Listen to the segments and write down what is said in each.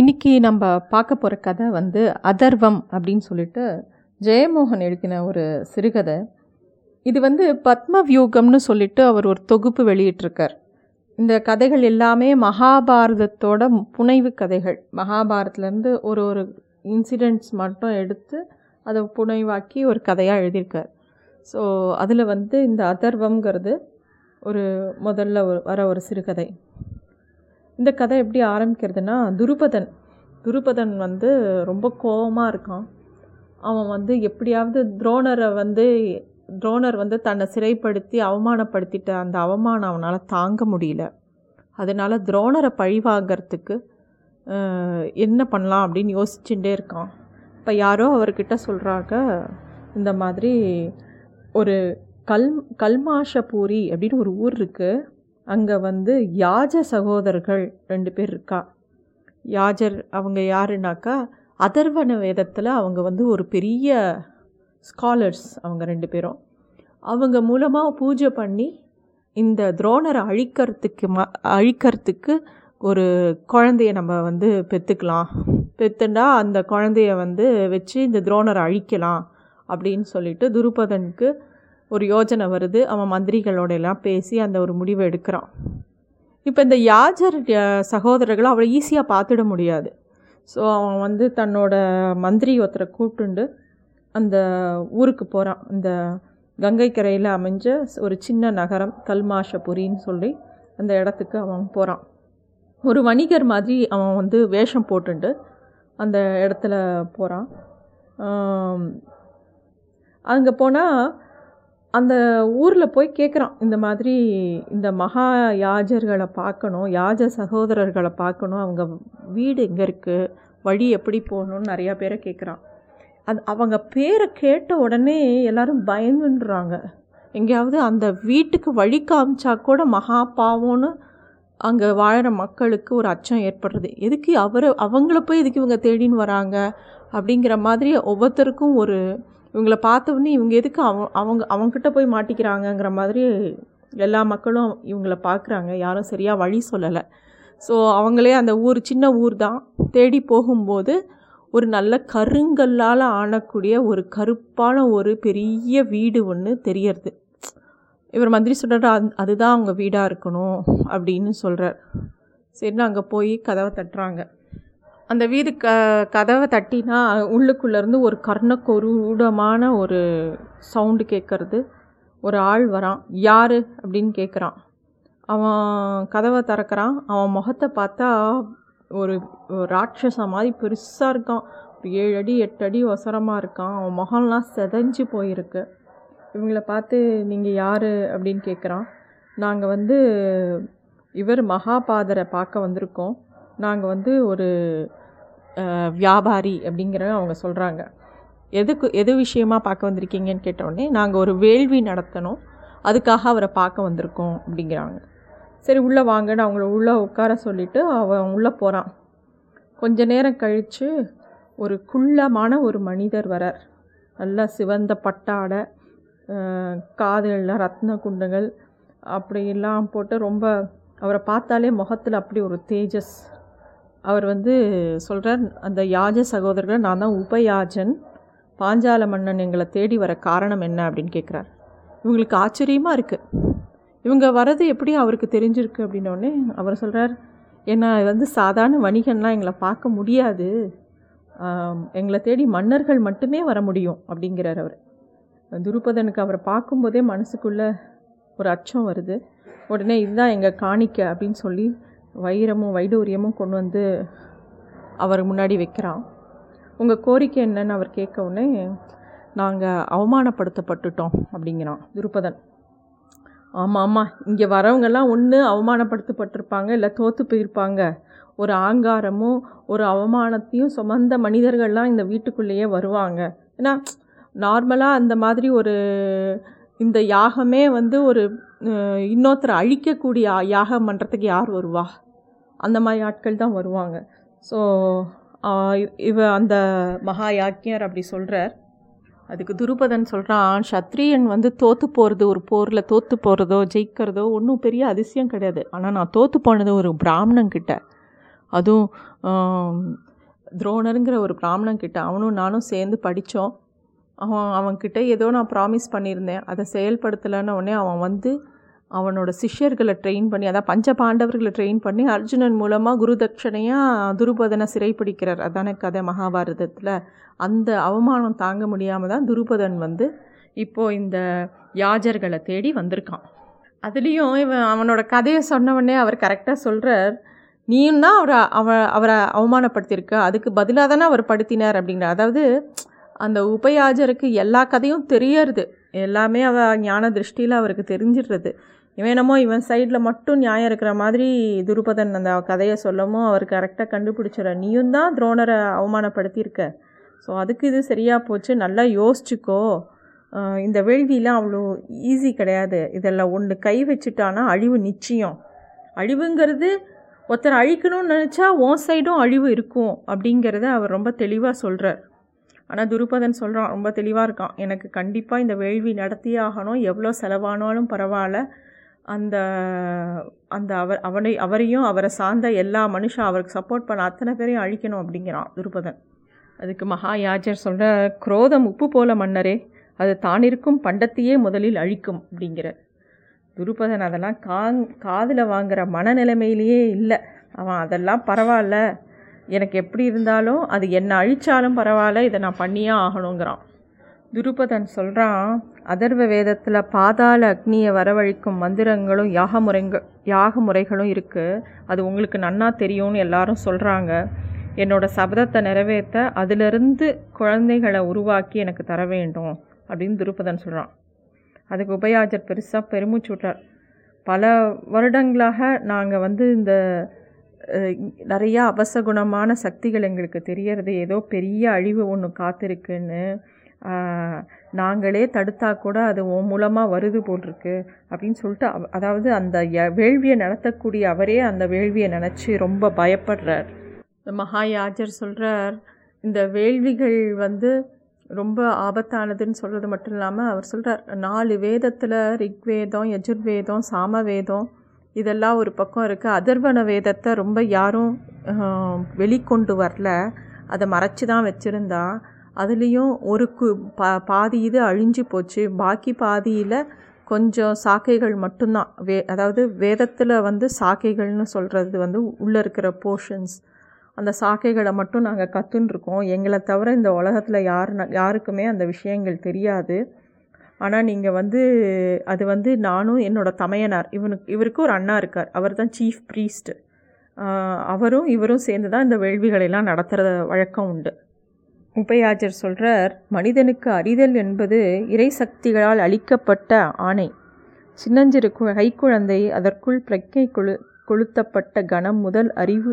இன்றைக்கி நம்ம பார்க்க போகிற கதை வந்து அதர்வம் அப்படின்னு சொல்லிட்டு ஜெயமோகன் எழுதின ஒரு சிறுகதை. இது வந்து பத்மவியூகம்னு சொல்லிட்டு அவர் ஒரு தொகுப்பு வெளியிட்டிருக்கார். இந்த கதைகள் எல்லாமே மகாபாரதத்தோட புனைவு கதைகள். மகாபாரத்லேருந்து ஒரு ஒரு இன்சிடெண்ட்ஸ் மட்டும் எடுத்து அதை புனைவாக்கி ஒரு கதையாக எழுதியிருக்கார். ஸோ அதில் வந்து இந்த அதர்வம்ங்கிறது ஒரு முதல்ல வர ஒரு சிறுகதை. இந்த கதை எப்படி ஆரம்பிக்கிறதுனா துருபதன். துருபதன் வந்து ரொம்ப கோபமாக இருக்கான். அவன் வந்து எப்படியாவது துரோணரை வந்து துரோணர் வந்து தன்னை சிறைப்படுத்தி அவமானப்படுத்திட்ட அந்த அவமானம் அவனால் தாங்க முடியல. அதனால் துரோணரை பழிவாங்கிறதுக்கு என்ன பண்ணலாம் அப்படின்னு யோசிச்சுட்டே இருக்கான். இப்போ யாரோ அவர்கிட்ட சொல்கிறாங்க இந்த மாதிரி ஒரு கல் கல்மாஷபூரி அப்படின்னு ஒரு ஊர் இருக்குது அங்கே வந்து யாஜ சகோதரர்கள் ரெண்டு பேர் இருக்கா? யாஜர் அவங்க யாருனாக்கா அதர்வண வேதத்தில் அவங்க வந்து ஒரு பெரிய ஸ்காலர்ஸ் அவங்க ரெண்டு பேரும். அவங்க மூலமாக பூஜை பண்ணி இந்த துரோணரை அழிக்கிறதுக்கு ம அழிக்கிறதுக்கு ஒரு குழந்தைய நம்ம வந்து பெற்றுக்கலாம் பெத்துண்டா அந்த குழந்தைய வந்து வச்சு இந்த துரோணரை அழிக்கலாம் அப்படின்னு சொல்லிட்டு துருபதனுக்கு ஒரு யோஜனை வருது. அவன் மந்திரிகளோட எல்லாம் பேசி அந்த ஒரு முடிவை எடுக்கிறான். இப்போ இந்த யாஜர் சகோதரர்களை அவளை ஈஸியாக பார்த்துட முடியாது. ஸோ அவன் வந்து தன்னோட மந்திரி ஒருத்தரை கூப்பிட்டுண்டு அந்த ஊருக்கு போகிறான் இந்த கங்கை கரையில் அமைஞ்ச ஒரு சின்ன நகரம் கல்மாஷபுரின்னு சொல்லி அந்த இடத்துக்கு அவன் போகிறான் ஒரு வணிகர் மாதிரி அவன் வந்து வேஷம் போட்டுண்டு அந்த இடத்துல போகிறான் அங்கே போனால் அந்த ஊரில் போய் கேட்குறான் இந்த மாதிரி இந்த மகா யாஜர்களை பார்க்கணும் யாஜ சகோதரர்களை பார்க்கணும் அவங்க வீடு எங்கே இருக்குது வழி எப்படி போகணும்னு நிறையா பேரை கேட்குறான் அது அவங்க பேரை கேட்ட உடனே எல்லோரும் பயந்துன்றாங்க. எங்கேயாவது அந்த வீட்டுக்கு வழி காமிச்சா கூட மகா பாவம்னு அங்கே வாழ்கிற மக்களுக்கு ஒரு அச்சம் ஏற்படுறது. எதுக்கு அவரை அவங்கள போய் எதுக்கு இவங்க தேடின்னு வராங்க? அப்படிங்கிற மாதிரி ஒவ்வொருத்தருக்கும் ஒரு இவங்கள பார்த்த உடனே இவங்க எதுக்கு அவங்க அவங்க அவங்கக்கிட்ட போய் மாட்டிக்கிறாங்கங்கிற மாதிரி எல்லா மக்களும் இவங்கள பார்க்குறாங்க. யாரும் சரியாக வழி சொல்லலை. ஸோ அவங்களே அந்த ஊர் சின்ன ஊர் தான். தேடி போகும்போது ஒரு நல்ல கருங்கல்லால் ஆனக்கூடிய ஒரு கருப்பான ஒரு பெரிய வீடு ஒன்று தெரியறது. இவர் மந்திரி சொல்கிறார் அது அதுதான் அவங்க வீடாக இருக்கணும் அப்படின்னு சொல்கிறார் சரின்னு அங்கே போய் கதவை தட்டுறாங்க. அந்த வீடு க கதவை தட்டினா உள்ளுக்குள்ளேருந்து ஒரு கர்ணக்கொரூடமான ஒரு சவுண்டு கேட்கறது ஒரு ஆள் வரான். யார்? அப்படின்னு கேட்குறான் அவன் கதவை திறக்கிறான். அவன் முகத்தை பார்த்தா ஒரு ஒரு ராட்சச மாதிரி பெருசாக இருக்கான். ஒரு ஏழு அடி எட்டு அடி ஒசரமாக இருக்கான். அவன் முகம்லாம் செதஞ்சு போயிருக்கு. இவங்கள பார்த்து நீங்கள் யார்? அப்படின்னு கேட்குறான் நாங்கள் வந்து இவர் மகாபாதரை பார்க்க வந்திருக்கோம். நாங்கள் வந்து ஒரு வியாபாரி அப்படிங்கிற அவங்க சொல்கிறாங்க எதுக்கு எது விஷயமா பார்க்க வந்திருக்கீங்கன்னு கேட்டோடனே நாங்கள் ஒரு வேள்வி நடத்தணும். அதுக்காக அவரை பார்க்க வந்திருக்கோம் அப்படிங்கிறாங்க. சரி உள்ளே வாங்கன்னு அவங்கள உள்ளே உட்கார சொல்லிவிட்டு அவன் உள்ளே போகிறான் கொஞ்ச நேரம் கழித்து ஒரு குள்ளமான ஒரு மனிதர் வரார். நல்லா சிவந்த பட்டாடை காதுகளில் ரத்ன குண்டுகள் அப்படியெல்லாம் போட்டு ரொம்ப அவரை பார்த்தாலே முகத்தில் அப்படி ஒரு தேஜஸ் அவர் வந்து சொல்கிறார் அந்த யாஜ சகோதரர்கள் நான் தான் உபயாஜன் பாஞ்சால மன்னன் எங்களை தேடி வர காரணம் என்ன அப்படின்னு கேட்குறார் இவங்களுக்கு ஆச்சரியமாக இருக்குது இவங்க வர்றது எப்படி அவருக்கு தெரிஞ்சிருக்கு அப்படின்னோடனே அவர் சொல்கிறார் ஏன்னா இது வந்து சாதாரண வணிகன்லாம் எங்களை பார்க்க முடியாது. எங்களை தேடி மன்னர்கள் மட்டுமே வர முடியும் அப்படிங்கிறார் அவர். துருபதனுக்கு அவரை பார்க்கும்போதே மனசுக்குள்ளே ஒரு அச்சம் வருது. உடனே இதுதான் எங்கள் காணிக்க அப்படின்னு சொல்லி வைரமும் வைடூரியமும் கொண்டு வந்து அவர் முன்னாடி வைக்கிறான். உங்கள் கோரிக்கை என்னன்னு அவர் கேட்க உடனே நாங்கள் அவமானப்படுத்தப்பட்டுட்டோம் அப்படிங்கிறான் திருப்பதன் ஆமாம் ஆமாம் இங்கே வரவங்கெல்லாம் ஒன்று அவமானப்படுத்தப்பட்டிருப்பாங்க இல்லை தோற்று போயிருப்பாங்க. ஒரு ஆங்காரமும் ஒரு அவமானத்தையும் சுமந்த மனிதர்கள்லாம் இந்த வீட்டுக்குள்ளேயே வருவாங்க. ஏன்னா நார்மலாக அந்த மாதிரி ஒரு இந்த யாகமே வந்து ஒரு இன்னொருத்தரை அழிக்கக்கூடிய யாகம் பண்ணுறதுக்கு யார் வருவா? அந்த மாதிரி ஆட்கள் தான் வருவாங்க. ஸோ இவ அந்த மகா யாக்கியர் அப்படி சொல்கிறார் அதுக்கு துருபதன் சொல்கிறான் சத்ரியன் வந்து தோற்று போகிறது ஒரு போரில் தோற்று போகிறதோ ஜெயிக்கிறதோ ஒன்றும் பெரிய அதிசயம் கிடையாது. ஆனால் நான் தோற்று போனது ஒரு பிராமணன்கிட்ட அதுவும் துரோணருங்கிற ஒரு பிராமணன்கிட்ட அவனும் நானும் சேர்ந்து படித்தோம் அவன் அவன்கிட்ட ஏதோ நான் ப்ராமிஸ் பண்ணியிருந்தேன். அதை செயல்படுத்தலைன்னு உடனே அவன் வந்து அவனோட சிஷ்யர்களை ட்ரெயின் பண்ணி அதான் பஞ்ச பாண்டவர்களை ட்ரெயின் பண்ணி அர்ஜுனன் மூலமாக குரு தட்சணையாக துருபதனை சிறைப்பிடிக்கிறார் அதானே கதை மகாபாரதத்தில். அந்த அவமானம் தாங்க முடியாமல் தான் துருபதன் வந்து இப்போது இந்த யாஜர்களை தேடி வந்திருக்கான். அதுலேயும் இவன் அவனோட கதையை சொன்னவொடனே அவர் கரெக்டாக சொல்கிறார் நீயும் தான் அவரை அவ அவரை அவமானப்படுத்தியிருக்க. அதுக்கு பதிலாக தானே அவர் படுத்தினார் அப்படிங்கிற. அதாவது அந்த உபயாஜருக்கு எல்லா கதையும் தெரியறது. எல்லாமே அவ ஞான திருஷ்டியில் அவருக்கு தெரிஞ்சிடுறது. இவனமோ இவன் சைடில் மட்டும் நியாயம் இருக்கிற மாதிரி துருபதன் அந்த கதையை சொல்லவும் அவர் கரெக்டாக கண்டுபிடிச்சிட. நீயும் தான் துரோணரை அவமானப்படுத்தியிருக்க. ஸோ அதுக்கு இது சரியாக போச்சு. நல்லா யோசிச்சுக்கோ. இந்த வேள்வியெலாம் அவ்வளோ ஈஸி கிடையாது. இதெல்லாம் ஒன்று கை வச்சுட்டானா அழிவு நிச்சயம். அழிவுங்கிறது ஒருத்தர் அழிக்கணும்னு நினச்சா உன் சைடும் அழிவு இருக்கும் அப்படிங்கிறத அவர் ரொம்ப தெளிவாக சொல்கிறார் ஆனால் துருபதன் சொல்கிறான் ரொம்ப தெளிவாக இருக்கான். எனக்கு கண்டிப்பாக இந்த வேள்வி நடத்தியே ஆகணும். எவ்வளோ செலவானாலும் பரவாயில்ல. அந்த அந்த அவர் அவனை அவரையும் அவரை சார்ந்த எல்லா மனுஷன் அவருக்கு சப்போர்ட் பண்ண அத்தனை பேரையும் அழிக்கணும் அப்படிங்கிறான் துருபதன். அதுக்கு மகாயாஜர் சொல்கிற குரோதம் உப்பு போல மன்னரே அது தானிருக்கும் பண்டத்தையே முதலில் அழிக்கும் அப்படிங்கிற. துருபதன் அதெல்லாம் காங் காதில் வாங்குகிற மனநிலைமையிலேயே இல்லை. அவன் அதெல்லாம் பரவாயில்ல எனக்கு எப்படி இருந்தாலும் அது என்ன அழிச்சாலும் பரவாயில்ல இதை நான் பண்ணியே ஆகணுங்கிறான். துருபதன் சொல்கிறான் அதர்வ வேதத்தில் பாதாள அக்னியை வரவழைக்கும் மந்திரங்களும் யாக முறைங்க யாக முறைகளும் இருக்குது அது உங்களுக்கு நன்னா தெரியும்னு எல்லாரும் சொல்கிறாங்க என்னோட சபதத்தை நிறைவேற்ற அதிலிருந்து குழந்தைகளை உருவாக்கி எனக்கு தர வேண்டும் அப்படின்னு திருப்பதன் சொல்கிறான் அதுக்கு உபயாஜர் பெருசாக பெருமூச்சு விட்டார். பல வருடங்களாக நாங்கள் வந்து இந்த நிறையா அவசகுணமான சக்திகள் எங்களுக்கு தெரியறது. ஏதோ பெரிய அழிவு ஒன்று காத்திருக்குன்னு நாங்களே தடுத்தா கூட அது உன் மூலமாக வருது போட்டிருக்கு அப்படின்னு சொல்லிட்டு அதாவது அந்த ய- வேள்வியை நடத்தக்கூடிய அவரே அந்த வேள்வியை நினச்சி ரொம்ப பயப்படுறார். இந்த மகாயாஜர் சொல்கிறார் இந்த வேள்விகள் வந்து ரொம்ப ஆபத்தானதுன்னு சொல்கிறது மட்டும் இல்லாமல் அவர் சொல்கிறார் நாலு வேதத்தில் ரிக்வேதம் யஜுர்வேதம் சாமவேதம் இதெல்லாம் ஒரு பக்கம் இருக்குது அதர்வன வேதத்தை ரொம்ப யாரும் வெளிக்கொண்டு வரல. அதை மறைச்சி தான் வச்சுருந்தா. அதுலேயும் ஒரு கு பா பாதி இது அழிஞ்சு போச்சு. பாக்கி பாதியில் கொஞ்சம் சாக்கைகள் மட்டும்தான். வே அதாவது வேதத்தில் வந்து சாக்கைகள்னு சொல்கிறது வந்து உள்ளே இருக்கிற போர்ஷன்ஸ் அந்த சாக்கைகளை மட்டும் நாங்கள் கற்றுன்ருக்கோம் எங்களை தவிர இந்த உலகத்தில் யார் யாருக்குமே அந்த விஷயங்கள் தெரியாது. ஆனால் நீங்கள் வந்து அது வந்து நானும் என்னோடய தமையனார் இவனுக்கு இவருக்கு ஒரு அண்ணா இருக்கார். அவர் தான் சீஃப் ப்ரீஸ்ட் அவரும் இவரும் சேர்ந்து தான் இந்த வேள்விகளெல்லாம் நடத்துகிற வழக்கம் உண்டு. உபயாஜர் சொல்கிறார் மனிதனுக்கு அறிதல் என்பது இறை சக்திகளால் அளிக்கப்பட்ட ஆணை. சின்னஞ்சிறு கு கைக்குழந்தை அதற்குள் பிரக்கை கொழு கொளுத்தப்பட்ட கணம் முதல் அறிவு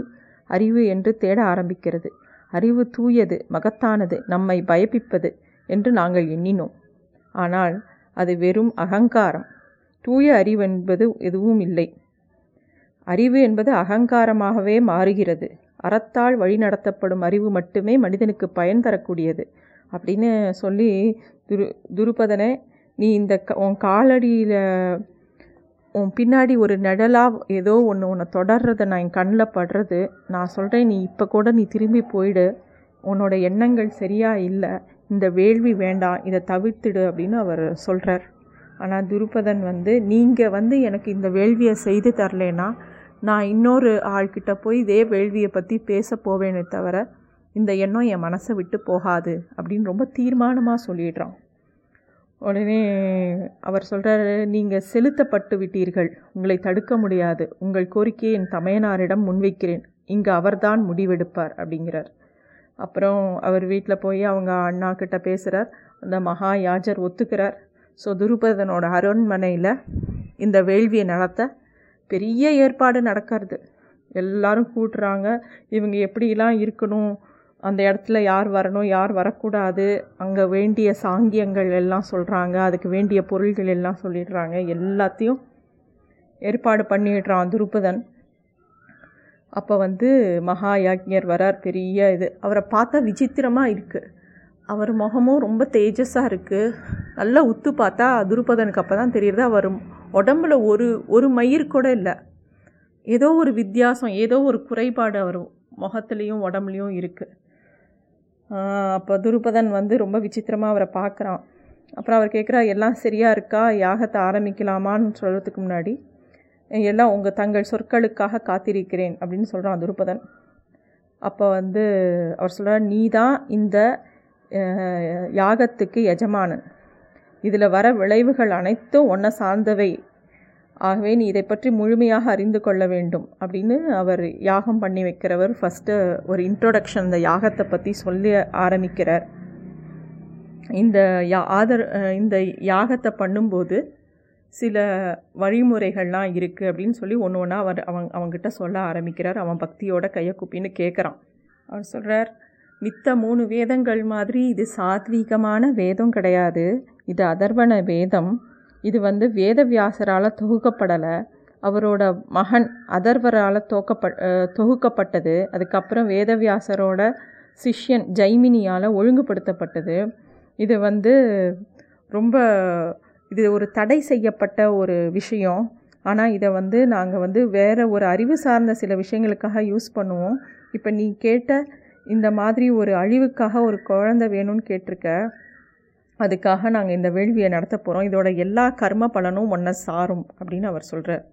அறிவு என்று தேட ஆரம்பிக்கிறது. அறிவு தூயது மகத்தானது நம்மை பயப்பிப்பது என்று நாங்கள் எண்ணினோம். ஆனால் அது வெறும் அகங்காரம். தூய அறிவு என்பது எதுவும் இல்லை. அறிவு என்பது அகங்காரமாகவே மாறுகிறது. அறத்தால் வழிநடத்தப்படும் அறிவு மட்டுமே மனிதனுக்கு பயன் தரக்கூடியது. அப்படின்னு சொல்லி துரு துருபதனை நீ இந்த க உன் காலடியில் உன் பின்னாடி ஒரு நிழலாக ஏதோ ஒன்று உன்னை தொடர்றதை நான் என் கண்ணில் படுறது. நான் சொல்கிறேன் நீ இப்போ கூட நீ திரும்பி போயிடு. உன்னோட எண்ணங்கள் சரியாக இல்லை. இந்த வேள்வி வேண்டாம். இதை தவிர்த்துடு அப்படின்னு அவர் சொல்கிறார் ஆனால் துருபதன் வந்து நீங்கள் வந்து எனக்கு இந்த வேள்வியை செய்து தரலேன்னா நான் இன்னொரு ஆள்கிட்ட போய் இதே வேள்வியை பற்றி பேச போவேனே தவிர இந்த எண்ணம் என் மனசை விட்டு போகாது அப்படின்னு ரொம்ப தீர்மானமாக சொல்லிடுறான். உடனே அவர் சொல்கிறாரு நீங்கள் செலுத்தப்பட்டு விட்டீர்கள். உங்களை தடுக்க முடியாது. உங்கள் கோரிக்கையை என் தமையனாரிடம் முன்வைக்கிறேன். இங்கு அவர்தான் முடிவெடுப்பார் அப்படிங்கிறார். அப்புறம் அவர் வீட்டில் போய் அவங்க அண்ணா கிட்ட பேசுகிறார் அந்த மகா யாஜர் ஒத்துக்கிறார். ஸோ துருபதனோட அரண்மனையில் இந்த வேள்வியை நடத்த பெரிய ஏற்பாடு நடக்கிறது. எல்லாரும் கூட்டுறாங்க. இவங்க எப்படிலாம் இருக்கணும்? அந்த இடத்துல யார் வரணும்? யார் வரக்கூடாது? அங்கே வேண்டிய சாங்கியங்கள் எல்லாம் சொல்கிறாங்க அதுக்கு வேண்டிய பொருள்கள் எல்லாம் சொல்லிடுறாங்க. எல்லாத்தையும் ஏற்பாடு பண்ணிடுறான் துருபதன் அப்போ வந்து மகா யாக்ஞர் வரார். பெரிய இது. அவரை பார்த்தா விசித்திரமாக இருக்குது அவர் முகமும் ரொம்ப தேஜஸாக இருக்குது நல்லா உத்து பார்த்தா துருபதனுக்கு அப்போ தான் தெரியுது. அவர் உடம்புல ஒரு ஒரு மயிர் கூட இல்லை. ஏதோ ஒரு வித்தியாசம் ஏதோ ஒரு குறைபாடு அவர் முகத்துலேயும் உடம்புலையும் இருக்குது அப்போ துருபதன் வந்து ரொம்ப விசித்திரமாக அவரை பார்க்குறான் அப்புறம் அவர் கேட்குறா எல்லாம் சரியாக இருக்கா? யாகத்தை ஆரம்பிக்கலாமான்னு சொல்கிறதுக்கு முன்னாடி எல்லாம் உங்கள் தங்கள் சொற்களுக்காக காத்திருக்கிறேன் அப்படின்னு சொல்கிறான் துருபதன். அப்போ வந்து அவர் சொல்கிறார் நீ தான் இந்த யாகத்துக்கு எஜமானன். இதில் வர விளைவுகள் அனைத்தும் ஒன்றை சார்ந்தவை. ஆகவே நீ இதை பற்றி முழுமையாக அறிந்து கொள்ள வேண்டும் அப்படின்னு அவர் யாகம் பண்ணி வைக்கிறவர் ஃபஸ்ட்டு ஒரு இன்ட்ரோடக்ஷன் இந்த யாகத்தை பற்றி சொல்லி ஆரம்பிக்கிறார். இந்த யா ஆதர் இந்த யாகத்தை பண்ணும்போது சில வழிமுறைகள்லாம் இருக்குது அப்படின்னு சொல்லி ஒன்று ஒன்றா அவர் அவன் அவங்ககிட்ட சொல்ல ஆரம்பிக்கிறார். அவன் பக்தியோட கையை கூப்பின்னு கேட்குறான் அவர் சொல்கிறார் மித்த மூணு வேதங்கள் மாதிரி இது சாத்வீகமான வேதம் கிடையாது. இது அதர்வன வேதம். இது வந்து வேதவியாசரால் தொகுக்கப்படலை. அவரோட மகன் அதர்வரால் தோக்கப்ப தொகுக்கப்பட்டது. அதுக்கப்புறம் வேதவியாசரோட சிஷ்யன் ஜைமினியால் ஒழுங்குபடுத்தப்பட்டது. இது வந்து ரொம்ப இது ஒரு தடை செய்யப்பட்ட ஒரு விஷயம். ஆனால் இதை வந்து நாங்கள் வந்து வேறு ஒரு அறிவு சார்ந்த சில விஷயங்களுக்காக யூஸ் பண்ணுவோம். இப்போ நீ கேட்ட இந்த மாதிரி ஒரு அழிவுக்காக ஒரு குழந்தை வேணும்னு கேட்டிருக்க அதுக்காக நாங்கள் இந்த வேள்வியை நடத்த போகிறோம் இதோட எல்லா கர்ம பலனும் ஒன்றை சாரும் அப்படின்னு அவர் சொல்கிறார்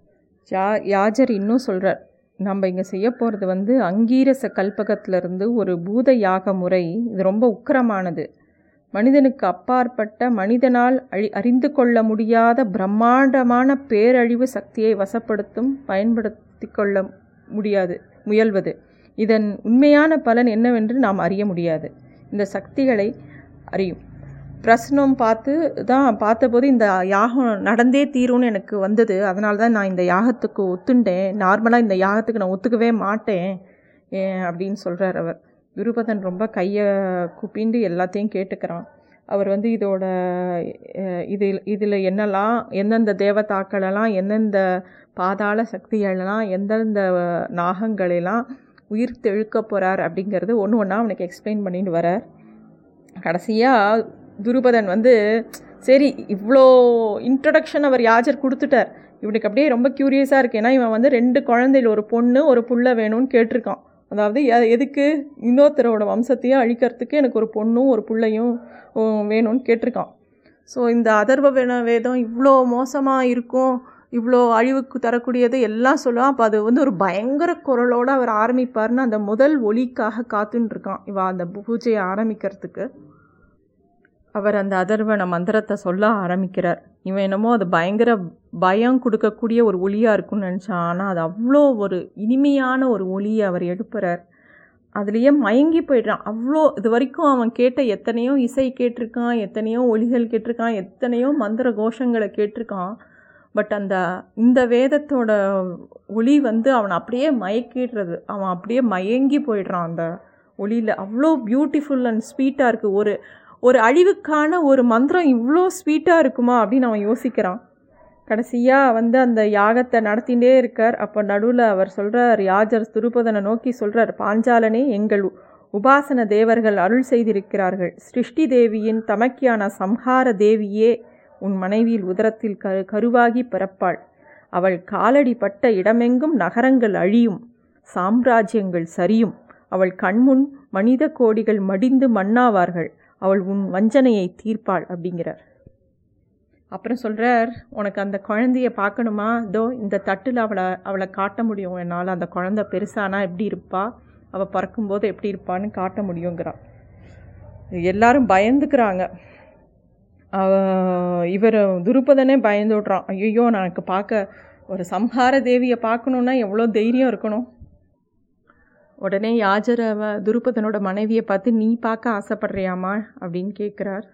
யா யாஜர் இன்னும் சொல்கிறார் நம்ம இங்கே செய்ய போகிறது வந்து அங்கீரச கல்பகத்திலிருந்து ஒரு பூத யாக முறை. இது ரொம்ப உக்கரமானது. மனிதனுக்கு அப்பாற்பட்ட மனிதனால் அழி அறிந்து கொள்ள முடியாத பிரம்மாண்டமான பேரழிவு சக்தியை வசப்படுத்தும் பயன்படுத்தி கொள்ள முடியாது முயல்வது. இதன் உண்மையான பலன் என்னவென்று நாம் அறிய முடியாது. இந்த சக்திகளை அறியும். பிரசனம் பார்த்து தான் பார்த்தபோது இந்த யாகம் நடந்தே தீரும்னு எனக்கு வந்தது. அதனால தான் நான் இந்த யாகத்துக்கு ஒத்துண்டேன். நார்மலாக இந்த யாகத்துக்கு நான் ஒத்துக்கவே மாட்டேன் அப்படின்னு சொல்கிறார் அவர். குருபதன் ரொம்ப கையை குப்பிண்டு எல்லாத்தையும் கேட்டுக்கிறான். அவர் வந்து இதோட இதில் இதில் என்னெல்லாம் எந்தெந்த தேவதாக்களெல்லாம் எந்தெந்த பாதாள சக்திகளெல்லாம் எந்தெந்த நாகங்களெல்லாம் உயிர் தெழுக்க போகிறார் அப்படிங்கிறது ஒன்று ஒன்றா அவனுக்கு எக்ஸ்பிளைன் பண்ணிட்டு வரார். கடைசியாக துருபதன் வந்து சரி இவ்வளோ இன்ட்ரடக்ஷன் அவர் யாஜர் கொடுத்துட்டார். இவனுக்கு அப்படியே ரொம்ப க்யூரியஸாக இருக்கு. ஏன்னா இவன் வந்து ரெண்டு குழந்தையில் ஒரு பொண்ணு ஒரு புள்ள வேணும்னு கேட்டிருக்கான். அதாவது எதுக்கு இன்னொருத்தரோட வம்சத்தையும் அழிக்கிறதுக்கு எனக்கு ஒரு பொண்ணும் ஒரு பிள்ளையும் வேணும்னு கேட்டிருக்கான். ஸோ இந்த அதர்வ வேதம் இவ்வளோ மோசமாக இருக்கும். இவ்வளோ அழிவுக்கு தரக்கூடியது எல்லாம் சொல்லுவான். அப்போ அது வந்து ஒரு பயங்கர குரலோடு அவர் ஆரம்பிப்பார்னு அந்த முதல் ஒலிக்காக காத்துன்னு இருக்கான் இவன் அந்த பூஜையை ஆரம்பிக்கிறதுக்கு. அவர் அந்த அதர்வன மந்திரத்தை சொல்ல ஆரம்பிக்கிறார். இவன் என்னமோ அது பயங்கர பயம் கொடுக்கக்கூடிய ஒரு ஒளியாக இருக்கும்னு நினச்சான். ஆனால் அது அவ்வளோ ஒரு இனிமையான ஒரு ஒளியை அவர் எழுப்புறார். அதுலேயே மயங்கி போயிடுறான். அவ்வளோ இது வரைக்கும் அவன் கேட்ட எத்தனையோ இசை கேட்டிருக்கான் எத்தனையோ ஒளிகள் கேட்டிருக்கான் எத்தனையோ மந்திர கோஷங்களை கேட்டிருக்கான். பட் அந்த இந்த வேதத்தோட ஒளி வந்து அவனை அப்படியே மயக்கிடுறது. அவன் அப்படியே மயங்கி போயிடுறான் அந்த ஒளியில். அவ்வளோ பியூட்டிஃபுல் அண்ட் ஸ்வீட்டாக இருக்குது ஒரு ஒரு அழிவுக்கான ஒரு மந்திரம் இவ்வளோ ஸ்வீட்டாக இருக்குமா அப்படின்னு அவன் யோசிக்கிறான். கடைசியாக வந்து அந்த யாகத்தை நடத்திகிட்டே இருக்கார். அப்போ நடுவில் அவர் சொல்கிறார் யாஜர் துருபதனை நோக்கி சொல்கிறார் பாஞ்சாலனே எங்கள் உபாசன தேவர்கள் அருள் செய்திருக்கிறார்கள். சிருஷ்டி தேவியின் தமக்கியான சம்ஹார தேவியே உன் மனைவியில் உதரத்தில் கரு கருவாகி பிறப்பாள். அவள் காலடி பட்ட இடமெங்கும் நகரங்கள் அழியும். சாம்ராஜ்யங்கள் சரியும். அவள் கண்முன் மனித கோடிகள் மடிந்து மண்ணாவார்கள் அவள் உன் வஞ்சனையை தீர்ப்பாள் அப்படிங்கிறார். அப்புறம் சொல்கிறார் உனக்கு அந்த குழந்தைய பார்க்கணுமா? இதோ இந்த தட்டில் அவளை அவளை காட்ட முடியும். என்னால் அந்த குழந்த பெருசானா எப்படி இருப்பா? அவள் பறக்கும்போது எப்படி இருப்பான்னு காட்ட முடியுங்கிறான். எல்லாரும் பயந்துக்கிறாங்க. இவர் துருபதனே பயந்து விட்றான் ஐயோ எனக்கு பார்க்க ஒரு சம்ஹார தேவியை பார்க்கணுன்னா எவ்வளோ தைரியம் இருக்கணும்? உடனே யாஜர் துருபதனோட மனைவியை பார்த்து நீ பார்க்க ஆசைப்படுறியாமா? அப்படின்னு கேட்குறார்.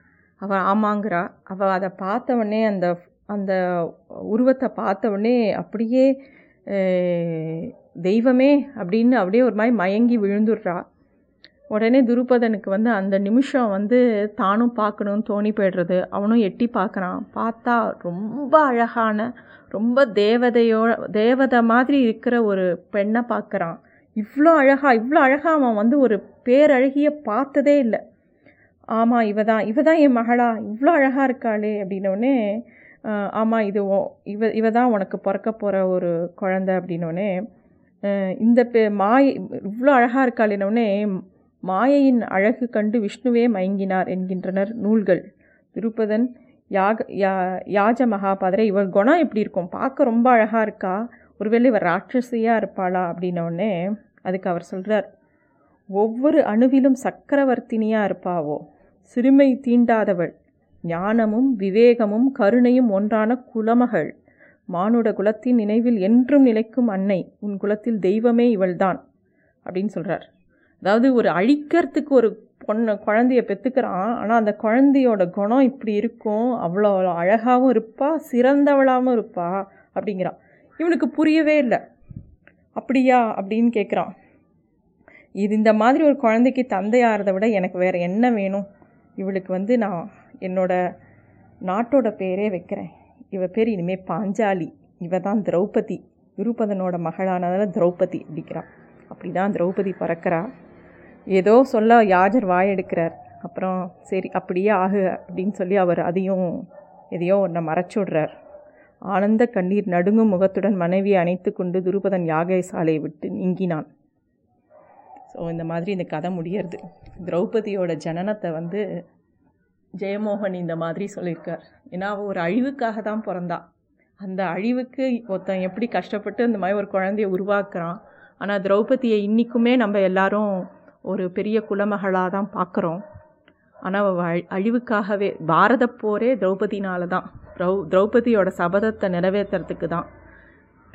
அவள் ஆமாங்கிறா. அவள் அதை பார்த்தவொடனே அந்த அந்த உருவத்தை பார்த்தவொடனே அப்படியே தெய்வமே அப்படின்னு அப்படியே ஒரு மாதிரி மயங்கி விழுந்துடுறா. உடனே துருபதனுக்கு வந்து அந்த நிமிஷம் வந்து தானும் பார்க்கணும்னு தோணி போய்டுறது. அவனும் எட்டி பார்க்குறான். பார்த்தா ரொம்ப அழகான ரொம்ப தேவதையோ தேவதை மாதிரி இருக்கிற ஒரு பெண்ணை பார்க்குறான். இவ்வளோ அழகாக இவ்வளோ அழகாக அவன் வந்து ஒரு பேரழகிய பார்த்ததே இல்லை. ஆமாம் இவ தான் இவ தான் என் மகளா இவ்வளோ அழகாக இருக்காளே அப்படின்னோடனே ஆமாம் இது ஓ இவ இவ தான் உனக்கு பிறக்க போகிற ஒரு குழந்த அப்படின்னோடனே இந்த பே மாயை இவ்வளோ அழகாக இருக்காளேனோடனே மாயையின் அழகு கண்டு விஷ்ணுவே மயங்கினார் என்கின்றனர் நூல்கள். திருப்பதன் யாக யா யாஜ மகாபாதரை இவர் குணம் எப்படி இருக்கும்? பார்க்க ரொம்ப அழகாக இருக்கா? ஒருவேளை இவர் ராட்சசியாக இருப்பாளா? அப்படின்னோடனே அதுக்கு அவர் சொல்கிறார் ஒவ்வொரு அணுவிலும் சக்கரவர்த்தினியாக இருப்பாவோ? சிறுமை தீண்டாதவள் ஞானமும் விவேகமும் கருணையும் ஒன்றான குலமகள். மானுட குலத்தின் நினைவில் என்றும் நிலைக்கும் அன்னை உன் குலத்தில் தெய்வமே இவள்தான் அப்படின்னு சொல்கிறார் அதாவது ஒரு அழிக்கிறதுக்கு ஒரு பொண்ணு குழந்தைய பெற்றுக்கிறான் ஆனால் அந்த குழந்தையோட குணம் இப்படி இருக்கும். அவ்வளோ அழகாகவும் இருப்பா சிறந்தவளாகவும் இருப்பா அப்படிங்கிறான் இவனுக்கு புரியவே இல்லை. அப்படியா? அப்படின்னு கேட்குறான் இது இந்த மாதிரி ஒரு குழந்தைக்கு தந்தையாகிறத விட எனக்கு வேறு என்ன வேணும்? இவளுக்கு வந்து நான் என்னோட நாட்டோட பேரே வைக்கிறேன். இவ பேர் இனிமேல் பாஞ்சாலி. இவ தான் திரௌபதி. விருப்பதனோட மகளானதால் திரௌபதி அப்படிங்கிறான் அப்படி தான் திரௌபதி பறக்கிறா. ஏதோ சொல்ல யாஜர் வாயெடுக்கிறார். அப்புறம் சரி அப்படியே ஆகு அப்படின்னு சொல்லி அவர் அதையும் எதையோ ஒன்றை மறைச்சுடுறார் ஆனந்த கண்ணீர் நடுங்கும் முகத்துடன் மனைவியை அணைத்து கொண்டு துருபதன் யாகை சாலையை விட்டு நீங்கினான். ஸோ இந்த மாதிரி இந்த கதை முடியறது. திரௌபதியோட ஜனனத்தை வந்து ஜெயமோகன் இந்த மாதிரி சொல்லியிருக்கார். ஏன்னா அவள் ஒரு அழிவுக்காக தான் பிறந்தா. அந்த அழிவுக்கு ஒருத்தன் எப்படி கஷ்டப்பட்டு இந்த மாதிரி ஒரு குழந்தைய உருவாக்குறான். ஆனால் திரௌபதியை இன்றைக்குமே நம்ம எல்லாரும் ஒரு பெரிய குலமகளாக தான் பார்க்குறோம் ஆனால் அவள் அழிவுக்காகவே பாரத போரே திரௌபதினால தான் திரௌ திரௌபதியோட சபதத்தை நிறைவேற்றுறதுக்கு தான்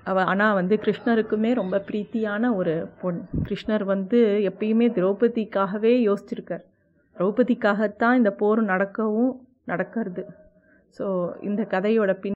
அவ ஆனால் வந்து கிருஷ்ணருக்குமே ரொம்ப பிரீத்தியான ஒரு பொண் கிருஷ்ணர் வந்து எப்பயுமே திரௌபதிக்காகவே யோசிச்சிருக்கார். திரௌபதிக்காகத்தான் இந்த போர் நடக்கவும் நடக்கிறது. ஸோ இந்த கதையோட பின்